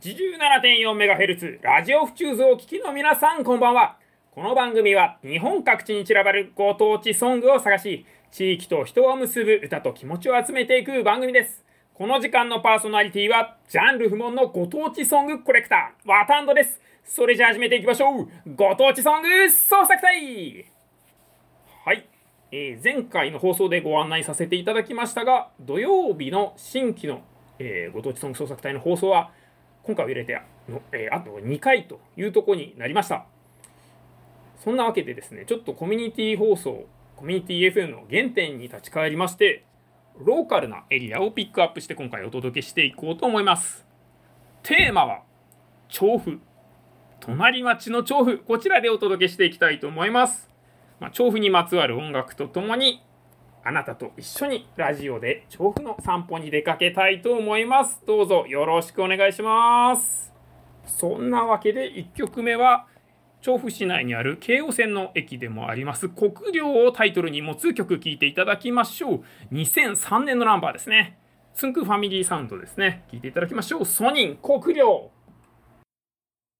87.4MHz ラジオ府中図をお聞きの皆さんこんばんは。この番組は日本各地に散らばるご当地ソングを探し地域と人を結ぶ歌と気持ちを集めていく番組です。この時間のパーソナリティはジャンル不問のご当地ソングコレクターワタンドです。それじゃあ始めていきましょう。ご当地ソング創作隊。はい。えー、前回の放送でご案内させていただきましたが土曜日の新規の、えー、ご当地ソング創作隊の放送は今回を入れての、えー、あと2回というとこになりました。そんなわけでですねちょっとコミュニティ放送コミュニティ FM の原点に立ち返りましてローカルなエリアをピックアップして今回お届けしていこうと思います。テーマは調布。隣町の調布。こちらでお届けしていきたいと思います。まあ、調布にまつわる音楽とともにあなたと一緒にラジオで調布の散歩に出かけたいと思います。どうぞよろしくお願いします。そんなわけで1曲目は調布市内にある京王線の駅でもあります国領をタイトルに持つ曲聴いていただきましょう。2003年のナンバーですね。つんくファミリーサウンドですね。聴いていただきましょう。ソニン国領